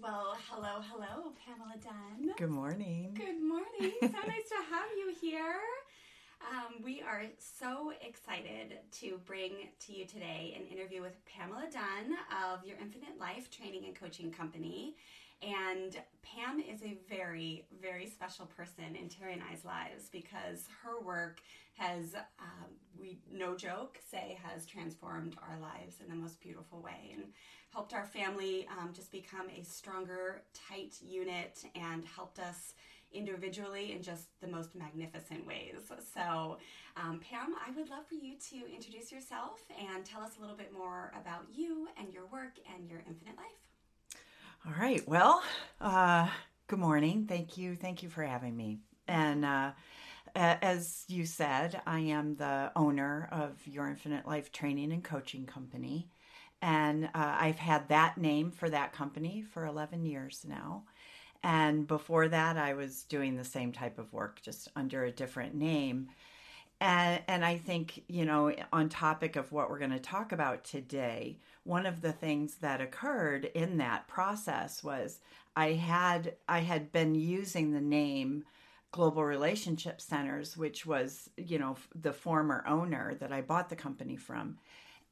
Well, hello, hello, Pamela Dunn. Good morning. Good morning. So nice to have you here. Um, we are so excited to bring to you today an interview with Pamela Dunn of Your Infinite Life Training and Coaching Company. And Pam is a very, very special person in Terry and I's lives because her work has, um, we no joke, say has transformed our lives in the most beautiful way and helped our family um, just become a stronger, tight unit and helped us individually in just the most magnificent ways. So, um, Pam, I would love for you to introduce yourself and tell us a little bit more about you and your work and your infinite life. All right. Well, uh, good morning. Thank you. Thank you for having me. And uh, as you said, I am the owner of Your Infinite Life Training and Coaching Company. And uh, I've had that name for that company for 11 years now. And before that, I was doing the same type of work, just under a different name. And, and I think, you know, on topic of what we're going to talk about today, one of the things that occurred in that process was I had I had been using the name Global Relationship Centers, which was, you know, the former owner that I bought the company from.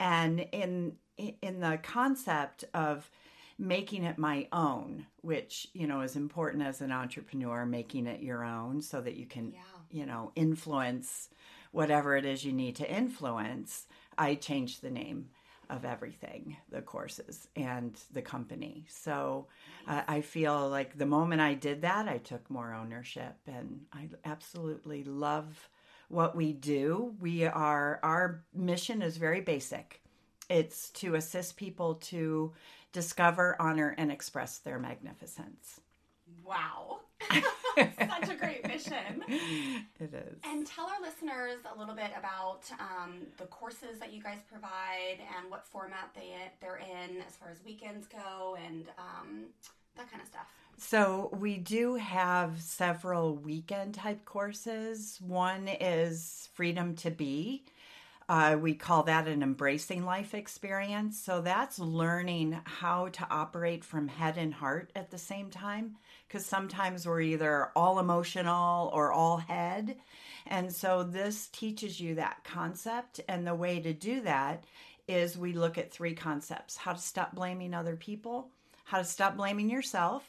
And in in the concept of making it my own, which, you know, is important as an entrepreneur, making it your own so that you can, Yeah. you know, influence whatever it is you need to influence, I changed the name of everything the courses and the company. So uh, I feel like the moment I did that, I took more ownership and I absolutely love what we do. We are, our mission is very basic it's to assist people to discover, honor, and express their magnificence. Wow. Such a great mission. It is. And tell our listeners a little bit about um, the courses that you guys provide and what format they they're in as far as weekends go and um, that kind of stuff. So we do have several weekend type courses. One is Freedom to Be. Uh, we call that an embracing life experience. So that's learning how to operate from head and heart at the same time. Because sometimes we're either all emotional or all head. And so this teaches you that concept. And the way to do that is we look at three concepts how to stop blaming other people, how to stop blaming yourself,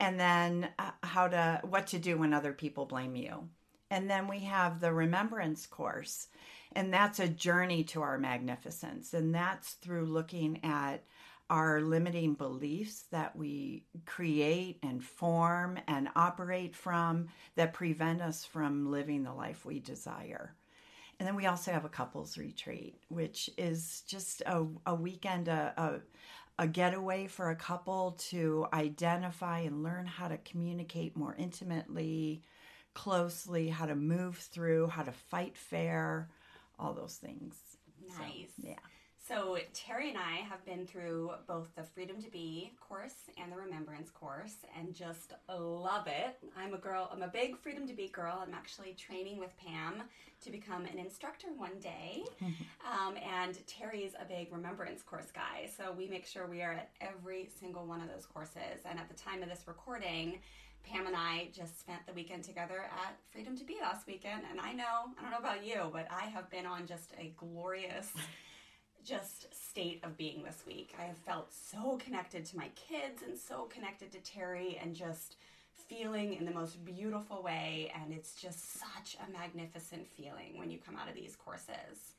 and then uh, how to what to do when other people blame you. And then we have the remembrance course and that's a journey to our magnificence. And that's through looking at our limiting beliefs that we create and form and operate from that prevent us from living the life we desire. And then we also have a couples retreat, which is just a, a weekend, a, a, a getaway for a couple to identify and learn how to communicate more intimately, closely, how to move through, how to fight fair, all those things. So, Nice. yeah. So Terry and I have been through both the Freedom to Be course and the Remembrance course, and just love it. I'm a girl. I'm a big Freedom to Be girl. I'm actually training with Pam to become an instructor one day, um, and Terry's a big Remembrance course guy. So we make sure we are at every single one of those courses. And at the time of this recording. Pam and I just spent the weekend together at Freedom to Be last weekend, and I know, I don't know about you, but I have been on just a glorious just state of being this week. I have felt so connected to my kids and so connected to Terry and just feeling in the most beautiful way, and it's just such a magnificent feeling when you come out of these courses.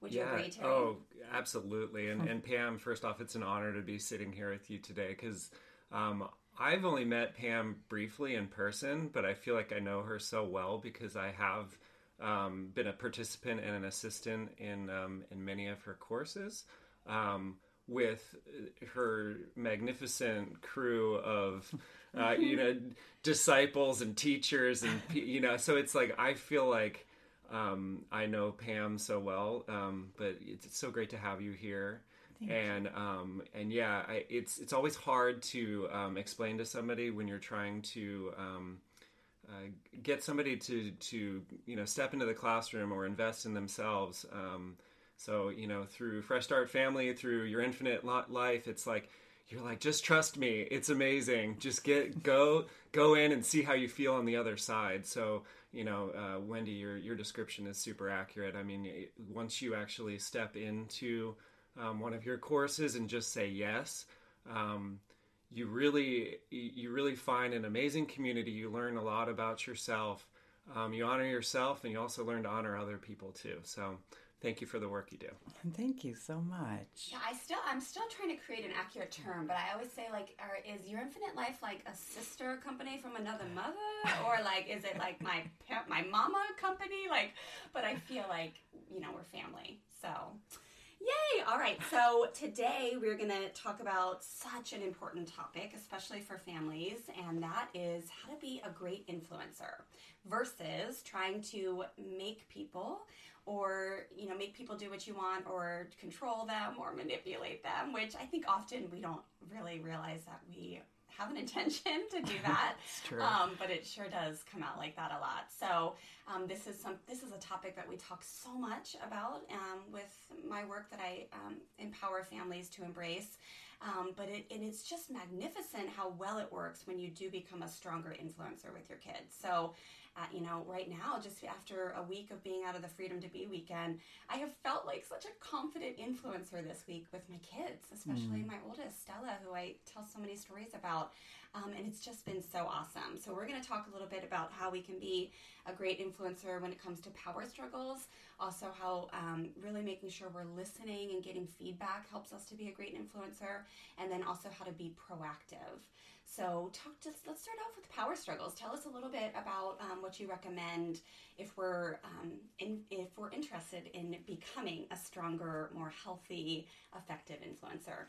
Would you agree, Terry? Oh, absolutely. And, and Pam, first off, it's an honor to be sitting here with you today because um, I've only met Pam briefly in person, but I feel like I know her so well because I have um, been a participant and an assistant in um, in many of her courses. Um, with her magnificent crew of, uh, you know, disciples and teachers, and you know, so it's like I feel like um, I know Pam so well, um, but it's, so great to have you here. Thank and um, and yeah, I, it's it's always hard to um, explain to somebody when you're trying to um, uh, get somebody to to you know step into the classroom or invest in themselves. Um, so you know through Fresh Start Family, through your Infinite Life, it's like you're like just trust me, it's amazing. Just get go go in and see how you feel on the other side. So you know, uh, Wendy, your your description is super accurate. I mean, once you actually step into um, one of your courses and just say yes, um, you really you really find an amazing community. You learn a lot about yourself. Um, you honor yourself, and you also learn to honor other people too. So, thank you for the work you do. Thank you so much. Yeah, I still I'm still trying to create an accurate term, but I always say like, are, is your Infinite Life like a sister company from another mother, or like is it like my my mama company? Like, but I feel like you know we're family, so. Yay! All right, so today we're going to talk about such an important topic, especially for families, and that is how to be a great influencer versus trying to make people or you know make people do what you want or control them or manipulate them which i think often we don't really realize that we have an intention to do that. It's true. Um, but it sure does come out like that a lot. So um, this is some this is a topic that we talk so much about um, with my work that i um, empower families to embrace. Um, but it, and it's just magnificent how well it works when you do become a stronger influencer with your kids. So uh, you know, right now, just after a week of being out of the Freedom to Be weekend, I have felt like such a confident influencer this week with my kids, especially mm. my oldest, Stella, who I tell so many stories about. Um, and it's just been so awesome. So, we're going to talk a little bit about how we can be a great influencer when it comes to power struggles, also, how um, really making sure we're listening and getting feedback helps us to be a great influencer, and then also how to be proactive. So, talk just let's start off with power struggles. Tell us a little bit about um, what you recommend if we're um, in, if we're interested in becoming a stronger, more healthy, effective influencer.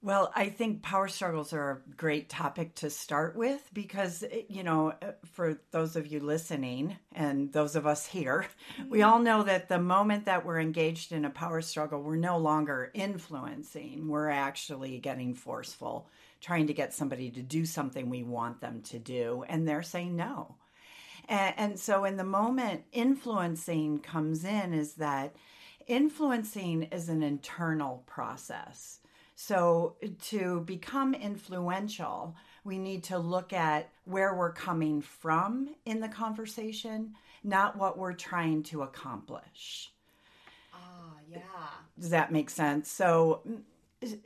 Well, I think power struggles are a great topic to start with because, eh, you know, eh, for those of you listening and those of us here, mm-hmm. we all know that the moment that we're engaged in a power struggle, we're no longer influencing, we're actually getting forceful trying to get somebody to do something we want them to do, and they're saying no. And, and so, in the moment influencing comes in, is that influencing is an internal process. So, to become influential, we need to look at where we're coming from in the conversation, not what we're trying to accomplish. Ah, yeah. Does that make sense? So,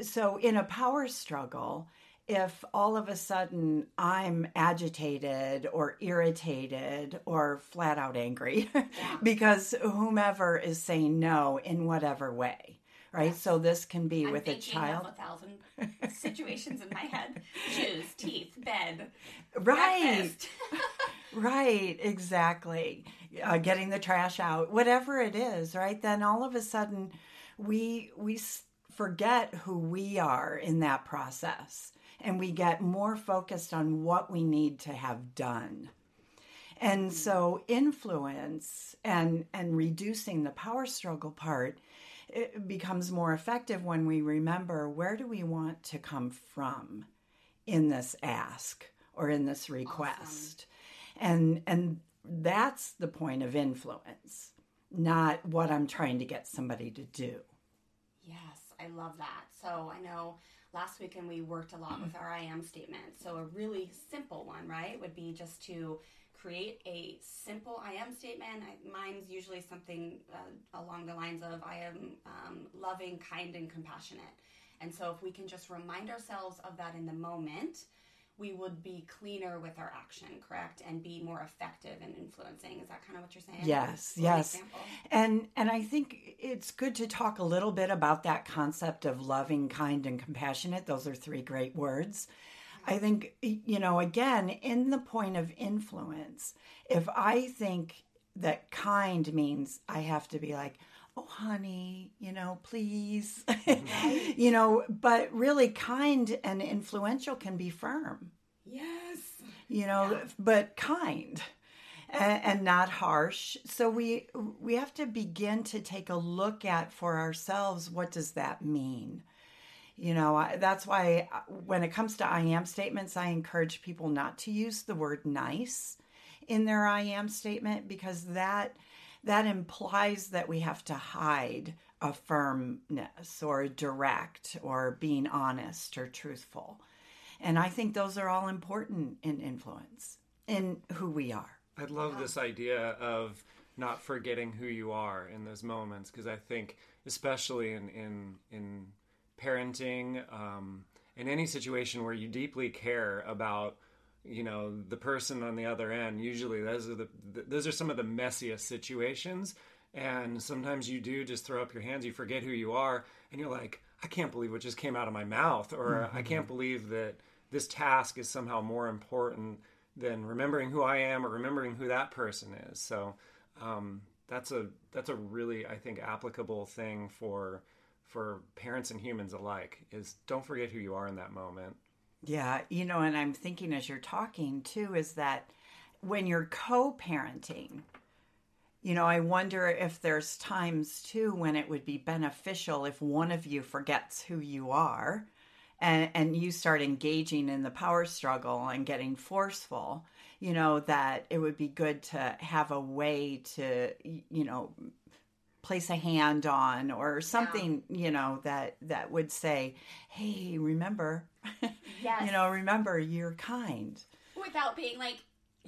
so in a power struggle, if all of a sudden I'm agitated or irritated or flat out angry yeah. because whomever is saying no in whatever way, right? Yes. So this can be I'm with a child. a thousand situations in my head: shoes, teeth, bed, right, right, exactly. Uh, getting the trash out, whatever it is, right? Then all of a sudden, we we forget who we are in that process and we get more focused on what we need to have done. And so influence and and reducing the power struggle part it becomes more effective when we remember where do we want to come from in this ask or in this request. Awesome. And and that's the point of influence, not what I'm trying to get somebody to do. Yes, I love that. So I know last weekend we worked a lot with our I am statement. So a really simple one, right, would be just to create a simple I am statement. I, mine's usually something uh, along the lines of I am um, loving, kind, and compassionate. And so if we can just remind ourselves of that in the moment, we would be cleaner with our action, correct? And be more effective in influencing. Is that kind of what you're saying? Yes, yes. example? And and I think it's good to talk a little bit about that concept of loving, kind and compassionate. Those are three great words. I mm-hmm. think you know again in the point of influence, if I think that kind means I have to be like, "Oh honey, you know, please." you know, but really kind and influential can be firm. Yes. you know but kind and, and not harsh. So we we have to begin to take a look at for ourselves what does that mean? You know I, that's why when it comes to i am statements i encourage people not to use the word nice in their i am statement because that that implies that we have to hide a firmness or direct or being honest or truthful and I think those are all important in influence, in who we are. I love this idea of not forgetting who you are in those moments because I think, especially in in in parenting, um, in any situation where you deeply care about, you know, the person on the other end. Usually, those are the those are some of the messiest situations, and sometimes you do just throw up your hands. You forget who you are, and you're like, I can't believe what just came out of my mouth, or I can't believe that this task is somehow more important than remembering who I am or remembering who that person is. So um, that's a that's a really I think applicable thing for for parents and humans alike is don't forget who you are in that moment. Yeah, you know, and I'm thinking as you're talking too, is that when you're co parenting, you know, I wonder if there's times too when it would be beneficial if one of you forgets who you are and, and you start engaging in the power struggle and getting forceful, you know, that it would be good to have a way to, you know, place a hand on or something, you know, that that would say, "Hey, remember, Yes. you know, remember you're kind." Without being like,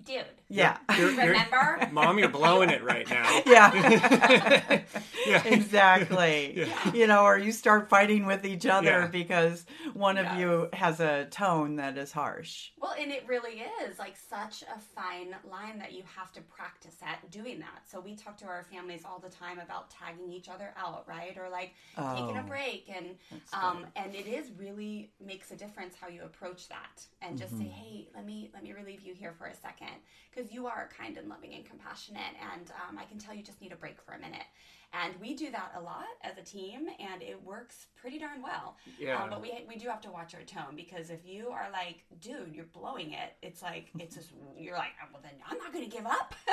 dude, Yeah. You're- you're- remember? Mom, you're blowing it right now. yeah. yeah. exactly. You know, or you start fighting with each other Yeah. because one of Yes. you has a tone that is harsh. Well, and it really is like such a fine line that you have to practice at doing that. So we talk to our families all the time about tagging each other out, right? Or like taking a Oh, break and um and it is really makes a difference how you approach that and just say, "Hey, let me let me relieve you here for a second because you are kind and loving and compassionate and um, I can tell you just need a break for a minute." And we do that a lot as a team, and it works pretty darn well. Yeah. Um, but we we do have to watch our tone because if you are like, dude, you're blowing it, it's like it's just you're like, oh, well then I'm not going to give up.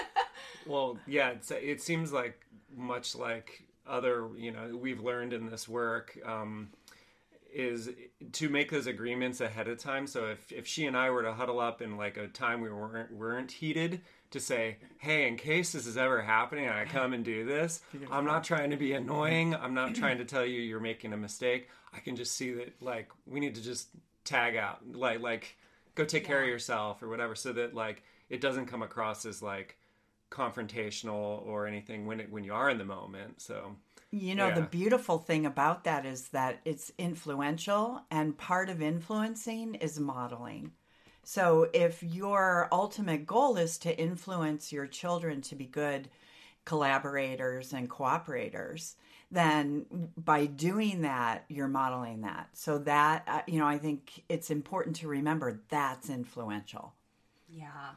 Well, yeah, it's, it seems like much like other, you know, we've learned in this work um, is to make those agreements ahead of time. So if, if she and I were to huddle up in like a time we weren't weren't heated, to say, hey, in case this is ever happening and I come and do this, I'm not trying to be annoying. I'm not trying to tell you you're making a mistake. I can just see that like we need to just tag out, like like go take care of yourself or whatever, so that like it doesn't come across as like confrontational or anything when it when you are in the moment. So You know, the beautiful thing about that is that it's influential, and part of influencing is modeling. So, if your ultimate goal is to influence your children to be good collaborators and cooperators, then by doing that, you're modeling that. So, that, uh, you know, I think it's important to remember that's influential. Yeah.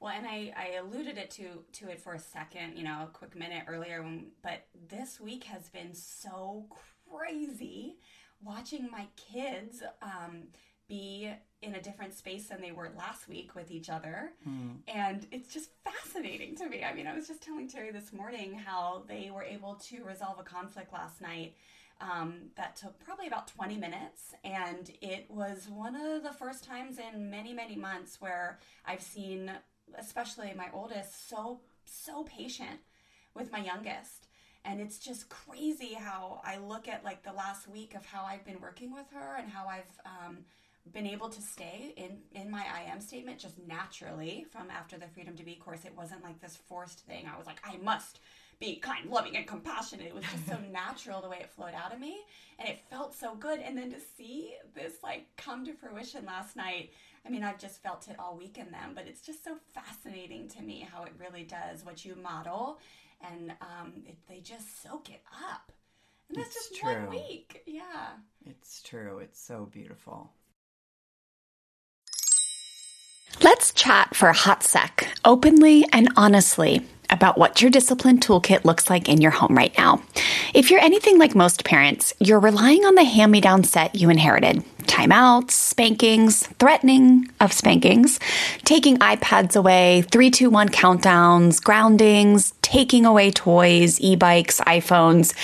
Well, and I, I alluded it to to it for a second, you know, a quick minute earlier, when, but this week has been so crazy watching my kids um, be in a different space than they were last week with each other. And it's just fascinating to me. I mean, I was just telling Terry this morning how they were able to resolve a conflict last night um, that took probably about 20 minutes. And it was one of the first times in many, many months where I've seen, especially my oldest, so, so patient with my youngest. And it's just crazy how I look at like the last week of how I've been working with her and how I've um, been able to stay in in my I am statement just naturally from after the Freedom to Be course. It wasn't like this forced thing. I was like, I must be kind, loving, and compassionate. It was just so natural the way it flowed out of me, and it felt so good. And then to see this like come to fruition last night. I mean, I've just felt it all week in them, but it's just so fascinating to me how it really does what you model, and um, it, they just soak it up. And that's It's just true. one week. Yeah. It's true. It's so beautiful. Let's chat for a hot sec, openly and honestly, about what your discipline toolkit looks like in your home right now. If you're anything like most parents, you're relying on the hand me down set you inherited timeouts, spankings, threatening of spankings, taking iPads away, 321 countdowns, groundings, taking away toys, e bikes, iPhones,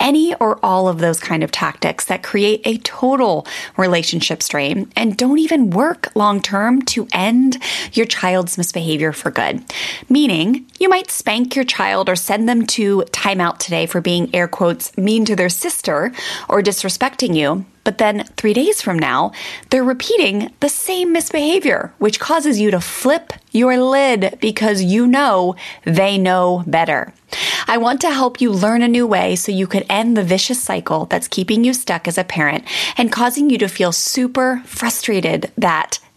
any or all of those kind of tactics that create a total relationship strain and don't even work long term to end your child's misbehavior for good. Meaning, you might spank your child or send them to timeout today for being air quotes mean to their sister or disrespecting you. But then three days from now, they're repeating the same misbehavior, which causes you to flip your lid because you know they know better. I want to help you learn a new way so you could end the vicious cycle that's keeping you stuck as a parent and causing you to feel super frustrated that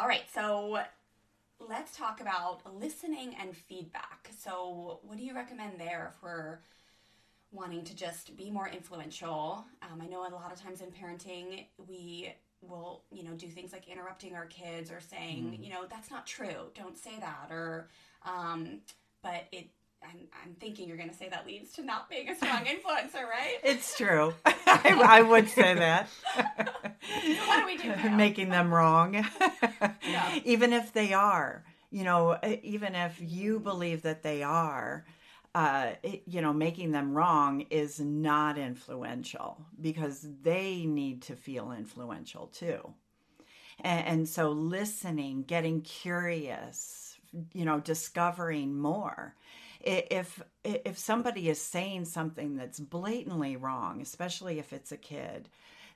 All right, so let's talk about listening and feedback. So, what do you recommend there if we're wanting to just be more influential? Um, I know a lot of times in parenting, we will, you know, do things like interrupting our kids or saying, you know, that's not true. Don't say that. Or, um, but it. I'm, I'm thinking you're going to say that leads to not being a strong influencer, right? It's true. I, I would say that. what do we do now? Making them wrong. Yeah. Even if they are, you know, even if you believe that they are, uh, it, you know, making them wrong is not influential because they need to feel influential too. And, and so listening, getting curious, you know, discovering more. If if somebody is saying something that's blatantly wrong, especially if it's a kid,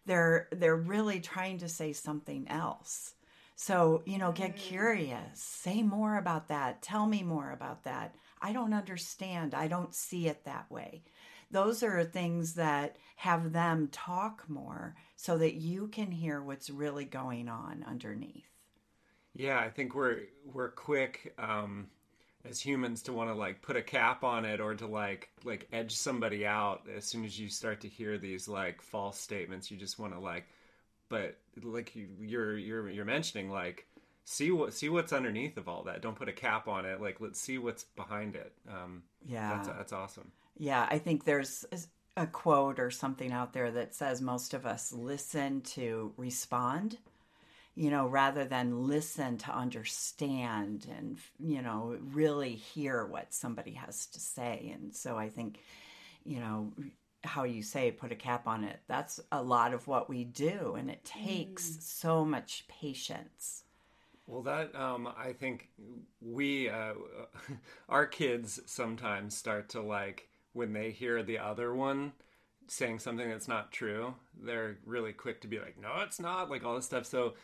they're they're really trying to say something else. So, you know, get curious. Say more about that. Tell me more about that. I don't understand. I don't see it that way. Those are things that have them talk more so that you can hear what's really going on underneath. Yeah, I think we're we're quick um, as humans to want to like put a cap on it or to like like edge somebody out as soon as you start to hear these like false statements. You just want to like, but like you, you're you're you're mentioning like see what see what's underneath of all that. Don't put a cap on it. Like let's see what's behind it. Um, Yeah. that's that's awesome. Yeah, I think there's a quote or something out there that says most of us listen to respond, you know, rather than listen to understand and, you know, really hear what somebody has to say. And so I think, you know, how you say put a cap on it. That's a lot of what we do, and it takes Mm. so much patience. Well, that um, I think we, uh, our kids sometimes start to like when they hear the other one saying something that's not true. They're really quick to be like, "No, it's not," like all this stuff. So,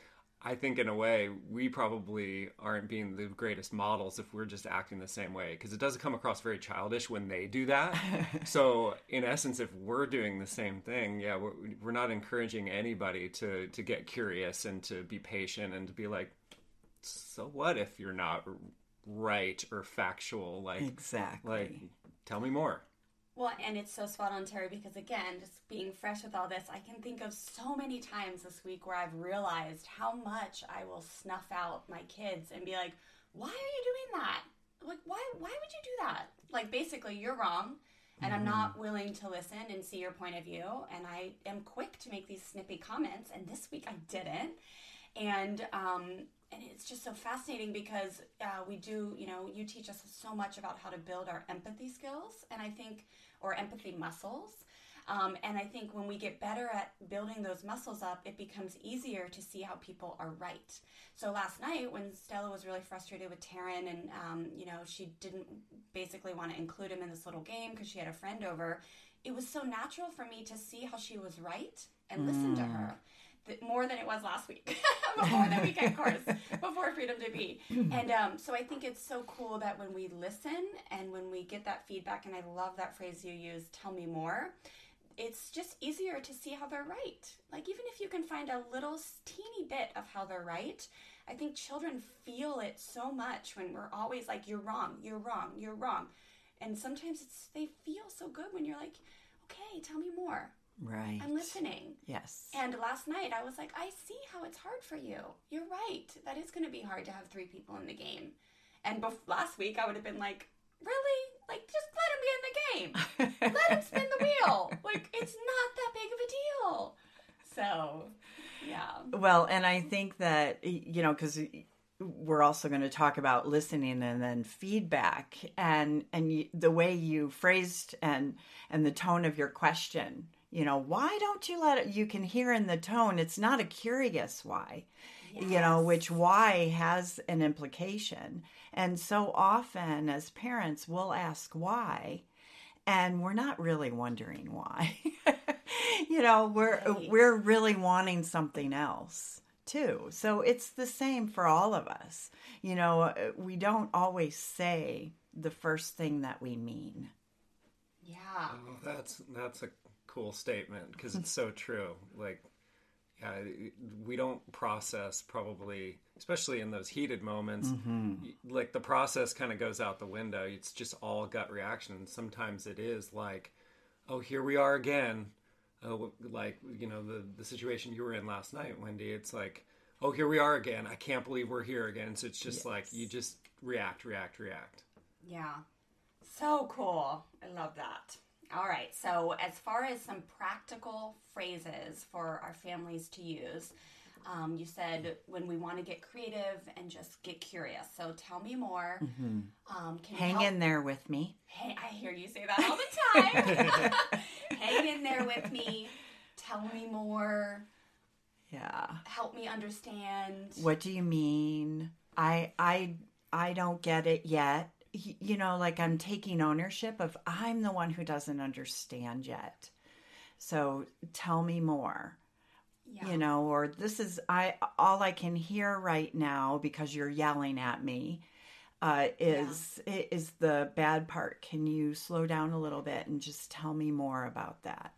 I think in a way we probably aren't being the greatest models if we're just acting the same way because it does come across very childish when they do that. so, in essence, if we're doing the same thing, yeah, we're, we're not encouraging anybody to to get curious and to be patient and to be like so what if you're not right or factual like Exactly. like tell me more Well, and it's so spot on, Terry, because again, just being fresh with all this, I can think of so many times this week where I've realized how much I will snuff out my kids and be like, "Why are you doing that? Like, why? Why would you do that? Like, basically, you're wrong." And I'm not willing to listen and see your point of view. And I am quick to make these snippy comments. And this week I didn't. And um, and it's just so fascinating because uh, we do, you know, you teach us so much about how to build our empathy skills, and I think, or empathy muscles. Um, and I think when we get better at building those muscles up, it becomes easier to see how people are right. So last night, when Stella was really frustrated with Taryn, and um, you know she didn't basically want to include him in this little game because she had a friend over, it was so natural for me to see how she was right and listen to her th- more than it was last week. Before the weekend course before freedom to be. And um, so i think it's so cool that when we listen and when we get that feedback and i love that phrase you use tell me more it's just easier to see how they're right. Like even if you can find a little teeny bit of how they're right i think children feel it so much when we're always like you're wrong you're wrong you're wrong. And sometimes it's they feel so good when you're like okay tell me more Right. i'm listening Yes. and last night I was like, I see how it's hard for you. You're right. That is going to be hard to have three people in the game. And bef- last week I would have been like, really? Like, just let him be in the game. let him spin the wheel. Like, it's not that big of a deal. So, yeah. Well, and I think that you know because we're also going to talk about listening and then feedback and and you, the way you phrased and and the tone of your question. You know, why don't you let it? You can hear in the tone. It's not a curious why. You know, which why has an implication. And so often as parents, we'll ask why, and we're not really wondering why. you know, we're Right. we're really wanting something else too. So it's the same for all of us. You know, uh, we don't always say the first thing that we mean. Yeah. oh, that's that's a cool statement because it's so true. Like yeah we don't process probably especially in those heated moments mm-hmm. y- like the process kind of goes out the window. It's just all gut reaction. And sometimes it is like oh here we are again. Oh, like you know the the situation you were in last night wendy. It's like oh here we are again. I can't believe we're here again. So it's just like you just react react react. Yeah. So cool. I love that. All right. So, as far as some practical phrases for our families to use, um, you said when we want to get creative and just get curious. So, tell me more. Um, can Hang help- in there with me. Hey, I hear you say that all the time. Hang in there with me. Tell me more. Yeah. Help me understand. What do you mean? I I I don't get it yet. You know, like I'm taking ownership of I'm the one who doesn't understand yet. So tell me more. Yeah. You know, or this is I all I can hear right now because you're yelling at me uh, is i- is the bad part. Can you slow down a little bit and just tell me more about that?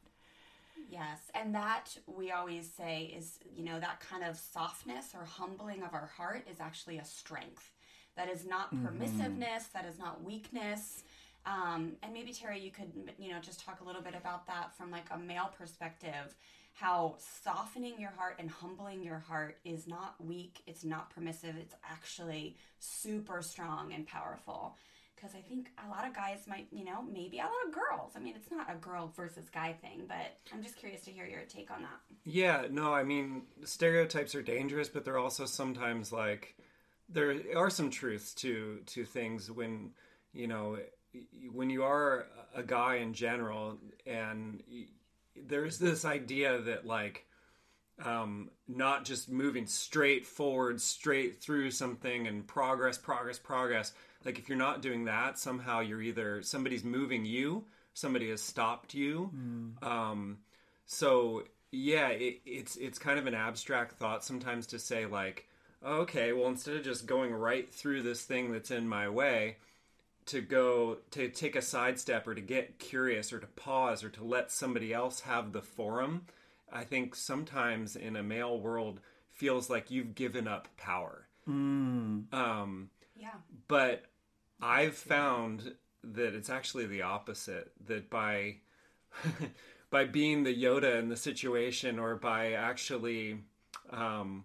Yes, and that we always say is, you know, that kind of softness or humbling of our heart is actually a strength. That is not permissiveness, that is not weakness. Um, and maybe Terry, you could, you know, just talk a little bit about that from like a male perspective. How softening your heart and humbling your heart is not weak, it's not permissive, it's actually super strong and powerful because I think a lot of guys might, you know, maybe a lot of girls. I mean, it's not a girl versus guy thing, but I'm just curious to hear your take on that. Yeah, no, I mean, stereotypes are dangerous, but they're also sometimes like there are some truths to to things when you know, when you are a guy in general, and there's this idea that like um, not just moving straight forward, straight through something and progress, progress, progress. Like if you're not doing that, somehow you're either somebody's moving you, somebody has stopped you. Mm. Um, so yeah, it, it's it's kind of an abstract thought sometimes to say like, okay, well instead of just going right through this thing that's in my way, to go to take a sidestep or to get curious or to pause or to let somebody else have the forum I think sometimes in a male world feels like you've given up power. Mm. Um, yeah. But I've found that it's actually the opposite. That by by being the Yoda in the situation, or by actually, um,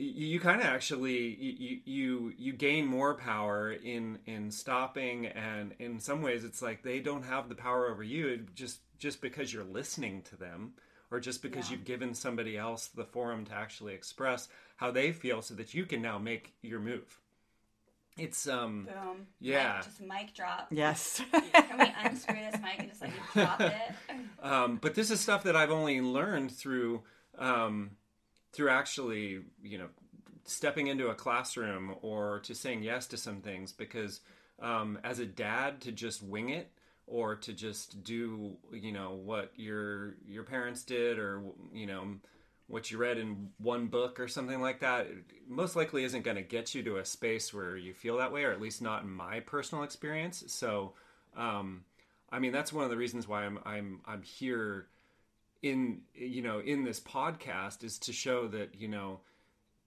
you, you kind of actually you, you you gain more power in in stopping, and in some ways, it's like they don't have the power over you just just because you're listening to them or just because yeah. you've given somebody else the forum to actually express how they feel so that you can now make your move. It's um boom. Yeah. Mic, just mic drop. Yes. can we unscrew this mic and just like drop it? Um, but this is stuff that I've only learned through um, through actually, you know, stepping into a classroom or to saying yes to some things because um, as a dad to just wing it or to just do you know what your your parents did or you know what you read in one book or something like that most likely isn't going to get you to a space where you feel that way or at least not in my personal experience. So um, i mean that's one of the reasons why i'm i'm i'm here in you know in this podcast is to show that you know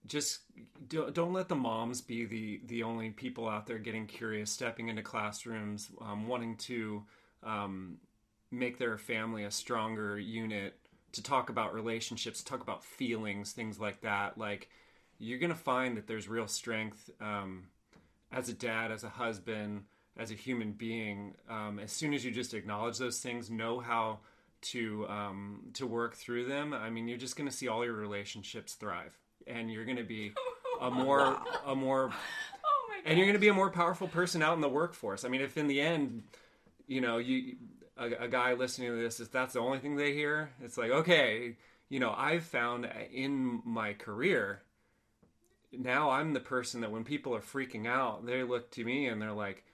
just don't, let the moms be the the only people out there getting curious, stepping into classrooms, um, wanting to um, make their family a stronger unit, to talk about relationships, talk about feelings, things like that. Like you're gonna find that there's real strength um, as a dad, as a husband, as a human being. Um, as soon as you just acknowledge those things, know how to um, to work through them. I mean, you're just gonna see all your relationships thrive and you're going to be a more a more oh and you're going to be a more powerful person out in the workforce. I mean, if in the end, you know, you a, a guy listening to this, if that's the only thing they hear, it's like, okay, you know, I've found in my career now I'm the person that when people are freaking out, they look to me and they're like,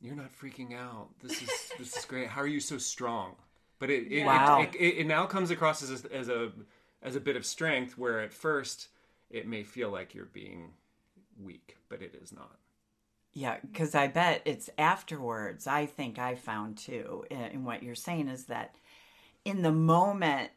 "You're not freaking out. This is this is great. How are you so strong?" But it it, wow. it, it, it, now comes across as a, as a as a bit of strength, where at first it may feel like you're being weak, but it is not. Yeah, because I bet it's afterwards. I think I found too, in what you're saying is that in the moment,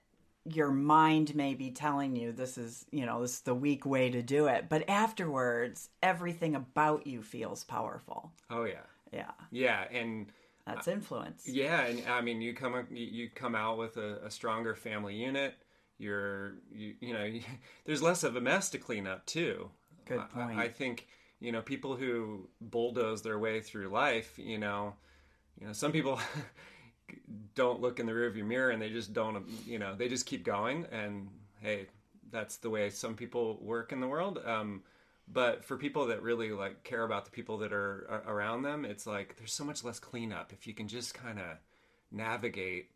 your mind may be telling you this is, you know, this is the weak way to do it, but afterwards, everything about you feels powerful. Oh yeah, yeah, yeah, and that's influence. Yeah, and I mean, you come you come out with a, a stronger family unit. You're you, you know there's less of a mess to clean up too. Good point I, I, think you know people who bulldoze their way through life you know you know some people don't look in the rearview mirror and they just don't you know they just keep going. And hey that's the way some people work in the world. Um, but for people that really like care about the people that are around them it's like there's so much less cleanup if you can just kind of navigate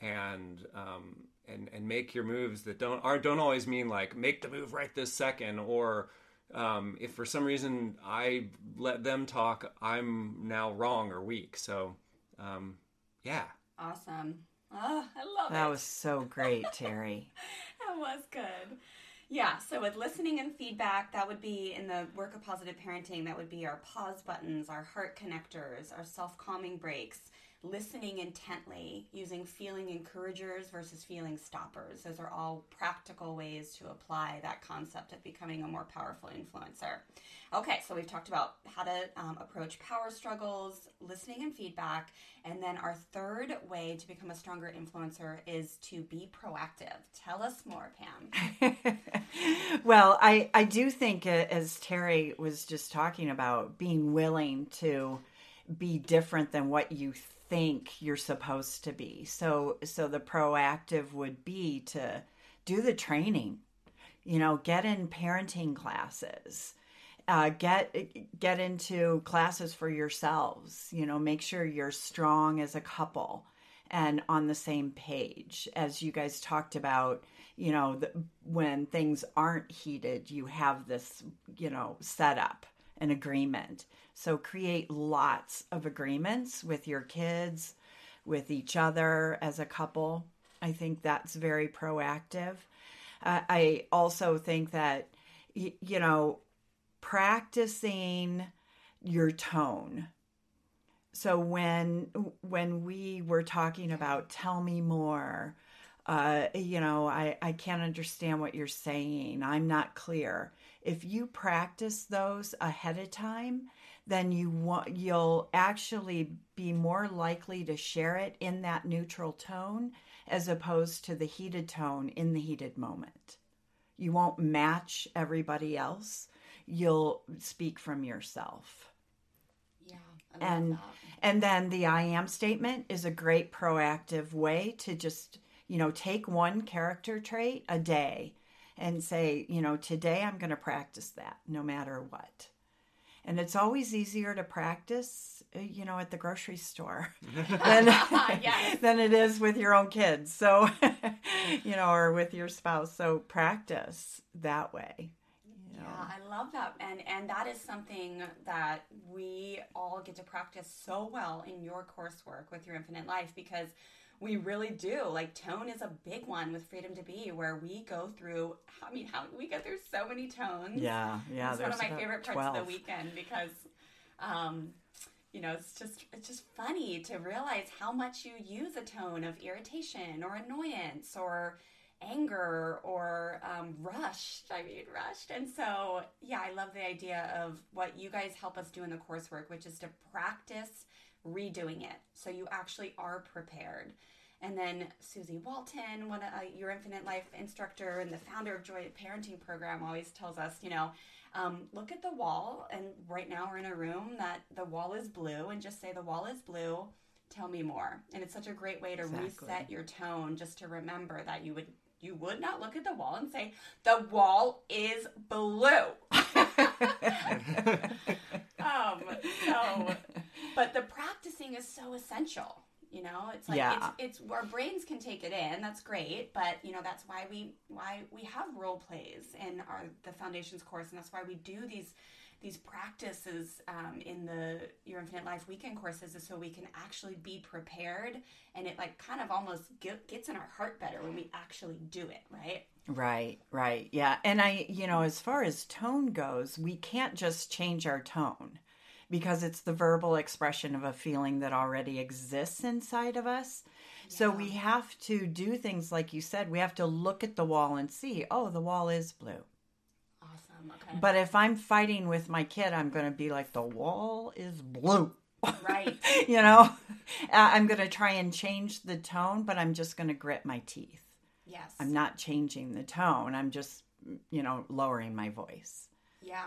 and um, and and make your moves that don't are don't always mean like make the move right this second or um, if for some reason I let them talk, I'm now wrong or weak. So, um, yeah. Awesome. Oh, I love that it. That was so great, Terry. that was good. Yeah, so with listening and feedback, that would be in the work of positive parenting, that would be our pause buttons, our heart connectors, our self calming breaks listening intently, using feeling encouragers versus feeling stoppers. Those are all practical ways to apply that concept of becoming a more powerful influencer. Okay, so we've talked about how to um, approach power struggles, listening and feedback, and then our third way to become a stronger influencer is to be proactive. Tell us more, Pam. well, I, I do think, uh, as Terry was just talking about, being willing to be different than what you think you're supposed to be. So so the proactive would be to do the training. You know, get in parenting classes uh, get get into classes for yourselves. You know, make sure you're strong as a couple and on the same page. As you guys talked about, you know, the, when things aren't heated, you have this, you know, setup, an agreement. So create lots of agreements with your kids, with each other as a couple. I think that's very proactive. Uh, I also think that, y- you know, practicing your tone. So when when we were talking about tell me more, uh, you know, I, I can't understand what you're saying. I'm not clear. If you practice those ahead of time, then you want you'll actually be more likely to share it in that neutral tone as opposed to the heated tone in the heated moment. You won't match everybody else. You'll speak from yourself. Yeah. And that. and then the I am statement is a great proactive way to just, you know, take one character trait a day and say, you know, today I'm going to practice that no matter what. And it's always easier to practice, uh, you know, at the grocery store than, Yes. than it is with your own kids. So, you know, or with your spouse. So practice that way. you know. Yeah, I love that, and and that is something that we all get to practice so well in your coursework with your Infinite Life because we really do. Like tone is a big one with Freedom to Be, where we go through. I mean, how we go through so many tones. Yeah, yeah. it's one of my favorite parts of the weekend because, um, you know, it's just it's just funny to realize how much you use a tone of irritation or annoyance or anger or um, rushed. I mean, rushed. And so, yeah, I love the idea of what you guys help us do in the coursework, which is to practice redoing it so you actually are prepared. And then Susie Walton, one of uh, your Infinite Life instructor and the founder of Joy Parenting Program, always tells us, you know, um, look at the wall. And right now we're in a room that the wall is blue, and just say the wall is blue. Tell me more. And it's such a great way to Exactly. reset your tone, just to remember that you would you would not look at the wall and say the wall is blue. um, so, but the practicing is so essential. You know, it's like Yeah. it's, it's our brains can take it in. That's great, but you know that's why we why we have role plays in our the foundations course, and that's why we do these these practices um, in the your infinite life weekend courses is so we can actually be prepared and it like kind of almost get, gets in our heart better when we actually do it right Right, right. Yeah. And I, you know, as far as tone goes, we can't just change our tone because it's the verbal expression of a feeling that already exists inside of us. So we have to do things like you said, we have to look at the wall and see, oh, the wall is blue. awesome okay But if I'm fighting with my kid, I'm going to be like, the wall is blue. right you know, I- I'm going to try and change the tone, but I'm just going to grit my teeth. yes I'm not changing the tone. I'm just, you know, lowering my voice. yeah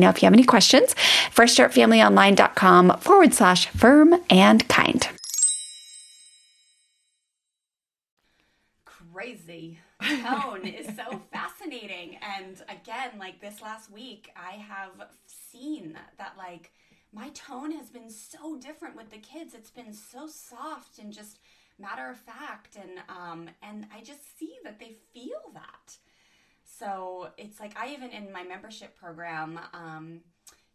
know if you have any questions. FreshStartFamilyOnline.com forward slash firm and kind. Crazy. Tone is so fascinating. And again, like this last week, I have seen that, like, my tone has been so different with the kids. It's been so soft and just matter of fact and um and I just see that they feel that. So it's like I even in my membership program um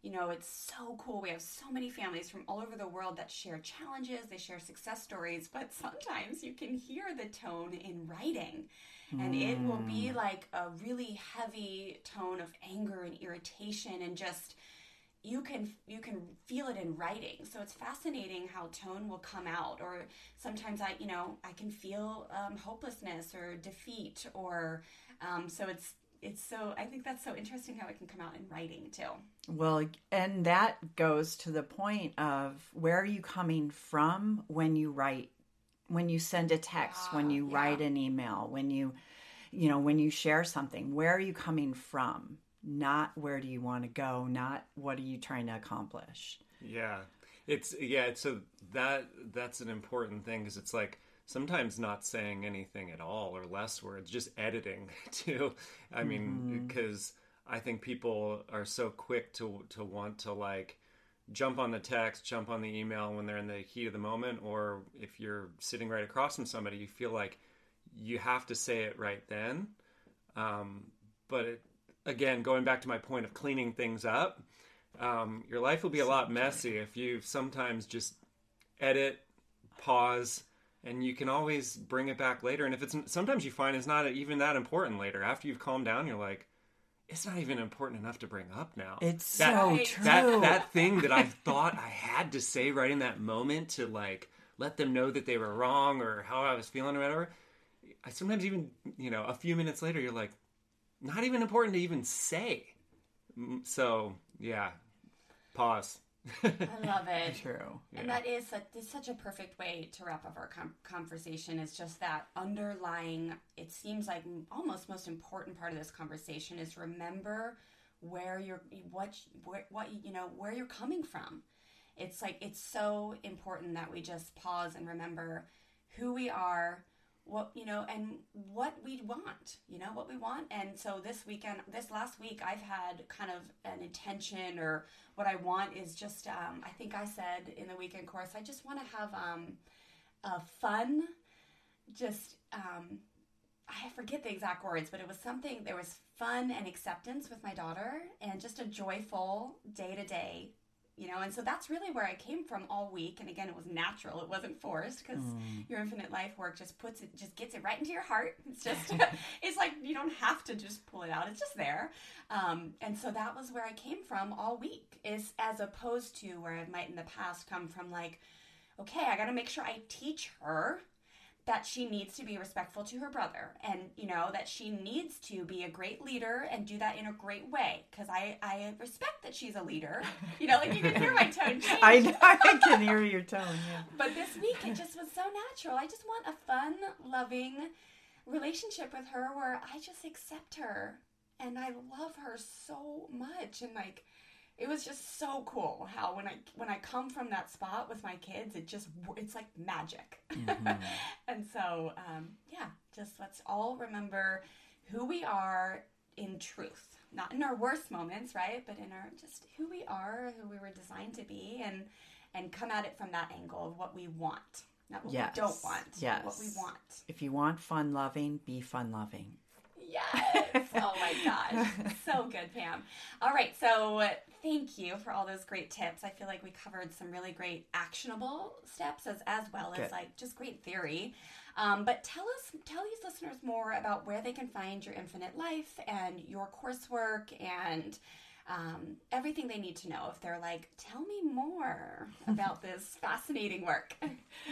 you know, it's so cool. We have so many families from all over the world that share challenges, they share success stories, but sometimes you can hear the tone in writing. And mm. it will be hmm. like a really heavy tone of anger and irritation and just you can you can feel it in writing so it's fascinating how tone will come out or sometimes i you know i can feel um, hopelessness or defeat or um, so it's it's so i think that's so interesting how it can come out in writing too well and that goes to the point of where are you coming from when you write when you send a text when you yeah. write an email when you you know when you share something where are you coming from not where do you want to go, not what are you trying to accomplish. Yeah. It's yeah, so that that's an important thing because it's like sometimes not saying anything at all or less words, just editing too. I mean, because mm-hmm. I think people are so quick to to want to like jump on the text, jump on the email when they're in the heat of the moment, or if you're sitting right across from somebody, you feel like you have to say it right then. Um, but it, again, going back to my point of cleaning things up, um, your life will be a lot messy if you sometimes just edit, pause, and you can always bring it back later. And if it's sometimes you find it's not even that important later. After you've calmed down, you're like, it's not even important enough to bring up now. It's that, so true. That that thing that I thought I had to say right in that moment to like let them know that they were wrong or how I was feeling or whatever. I sometimes even you know a few minutes later you're like, not even important to even say. So yeah, pause. I love it. True. Yeah. And that is, is such a perfect way to wrap up our com- conversation. Is just that underlying. It seems like almost most important part of this conversation is remember where you're what where, what you know where you're coming from. It's like it's so important that we just pause and remember who we are what you know and what we want you know what we want. And so this weekend this last week i've had kind of an intention or what i want is just um, i think i said in the weekend course i just want to have um, a fun just um, i forget the exact words but it was something there was fun and acceptance with my daughter and just a joyful day to day you know and so that's really where i came from all week and again it was natural it wasn't forced because mm. your infinite life work just puts it just gets it right into your heart it's just it's like you don't have to just pull it out it's just there um, and so that was where i came from all week is as opposed to where i might in the past come from like okay i got to make sure i teach her that she needs to be respectful to her brother and you know that she needs to be a great leader and do that in a great way. Because I, I respect that she's a leader. You know like you can hear my tone change. I, know, I can hear your tone yeah. But this week it just was so natural. I just want a fun loving relationship with her where I just accept her and I love her so much and like it was just so cool how when I when I come from that spot with my kids, it just it's like magic. Mm-hmm. and so um, yeah, just let's all remember who we are in truth, not in our worst moments, right? But in our just who we are, who we were designed to be, and and come at it from that angle of what we want, not what Yes. we don't want, Yes. what we want. If you want fun loving, be fun loving. Yes. Oh my gosh. So good, Pam. All right. So thank you for all those great tips. I feel like we covered some really great actionable steps as, as well as like just great theory. Um, but tell us, tell these listeners more about where they can find your Infinite Life and your coursework and um, everything they need to know. If they're like, tell me more about this fascinating work.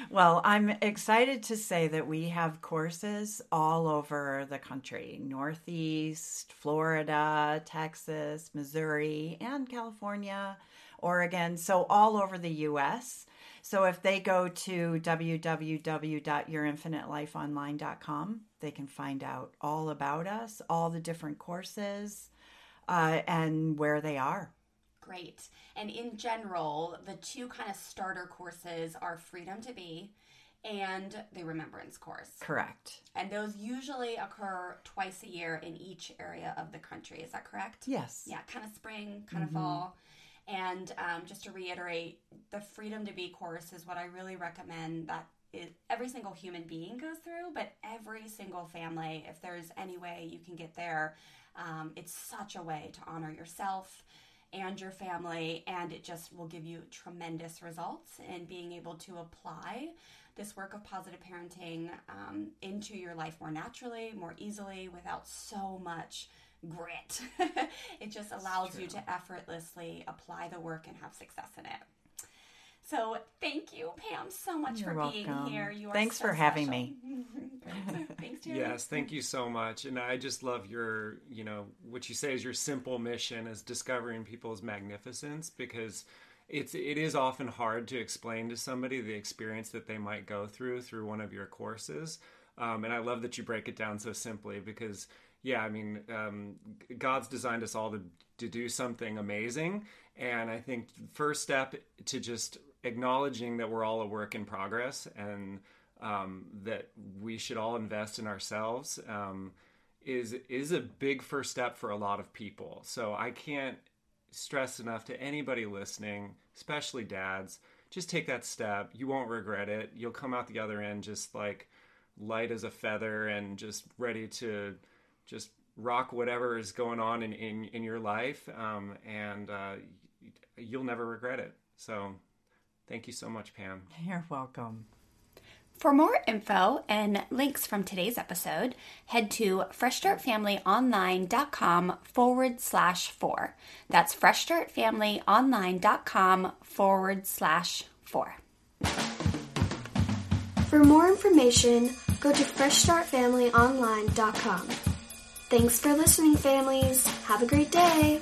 Well, I'm excited to say that we have courses all over the country Northeast, Florida, Texas, Missouri, and California, Oregon. So, all over the US. So, if they go to www.yourinfinitelifeonline.com, they can find out all about us, all the different courses, uh, and where they are. Great. And in general, the two kind of starter courses are Freedom to Be and the Remembrance course. Correct. And those usually occur twice a year in each area of the country. Is that correct? Yes. Yeah, kind of spring, kind of fall. And um, just to reiterate, the Freedom to Be course is what I really recommend that it, every single human being goes through, but every single family, if there's any way you can get there, um, it's such a way to honor yourself and your family, and it just will give you tremendous results in being able to apply this work of positive parenting um, into your life more naturally, more easily, without so much grit. it just allows you to effortlessly apply the work and have success in it. So thank you, Pam, so much You're for being here. You are Thanks so for having special. me. Thanks, Terry. Yes, thank you so much. And I just love your, you know, what you say is your simple mission is discovering people's magnificence because it's it is often hard to explain to somebody the experience that they might go through through one of your courses. Um, and I love that you break it down so simply because yeah, I mean, um, God's designed us all to to do something amazing, and I think first step to just acknowledging that we're all a work in progress and um, that we should all invest in ourselves um, is is a big first step for a lot of people. So I can't stress enough to anybody listening, especially dads, just take that step. You won't regret it. You'll come out the other end just like light as a feather and just ready to just rock whatever is going on in, in, in your life. Um, and uh, you'll never regret it. So thank you so much, Pam. You're welcome. For more info and links from today's episode, head to freshstartfamilyonline.com forward slash four. That's freshstartfamilyonline.com forward slash four. For more information, go to freshstartfamilyonline.com. Thanks for listening, families. Have a great day.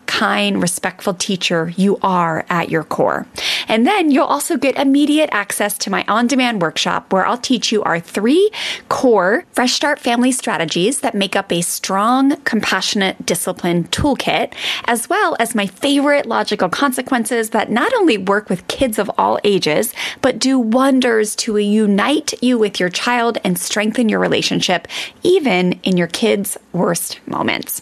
kind, respectful teacher you are at your core. And then you'll also get immediate access to my on demand workshop where I'll teach you our three core Fresh Start family strategies that make up a strong, compassionate discipline toolkit, as well as my favorite logical consequences that not only work with kids of all ages, but do wonders to unite you with your child and strengthen your relationship, even in your kids' worst moments.